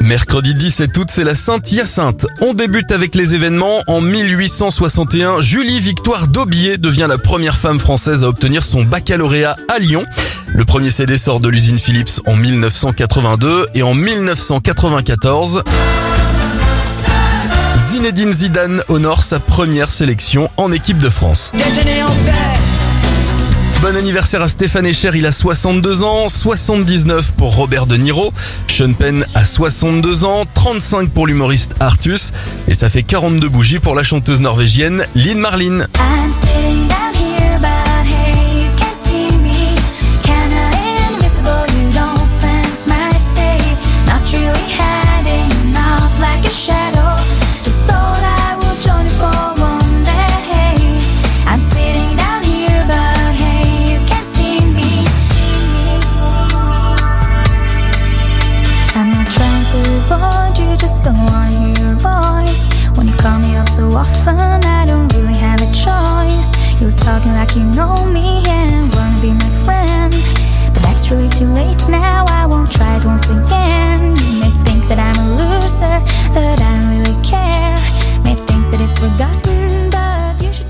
Mercredi 17 août, c'est la Sainte Hyacinthe. On débute avec les événements. En 1861, Julie Victoire d'Aubier devient la première femme française à obtenir son baccalauréat à Lyon. Le premier CD sort de l'usine Philips en 1982 et en 1994, Zinedine Zidane honore sa première sélection en équipe de France. Bon anniversaire à Stéphane Echer, il a 62 ans, 79 pour Robert De Niro, Sean Penn a 62 ans, 35 pour l'humoriste Artus, et ça fait 42 bougies pour la chanteuse norvégienne Lynn Marlin. to you just don't wanna hear your voice. When you call me up so often i don't really have a choice. You're talking like you know me and wanna be my friend. But that's really too late now i won't try it once again. You may think that i'm a loser but i don't really care. May think that it's forgotten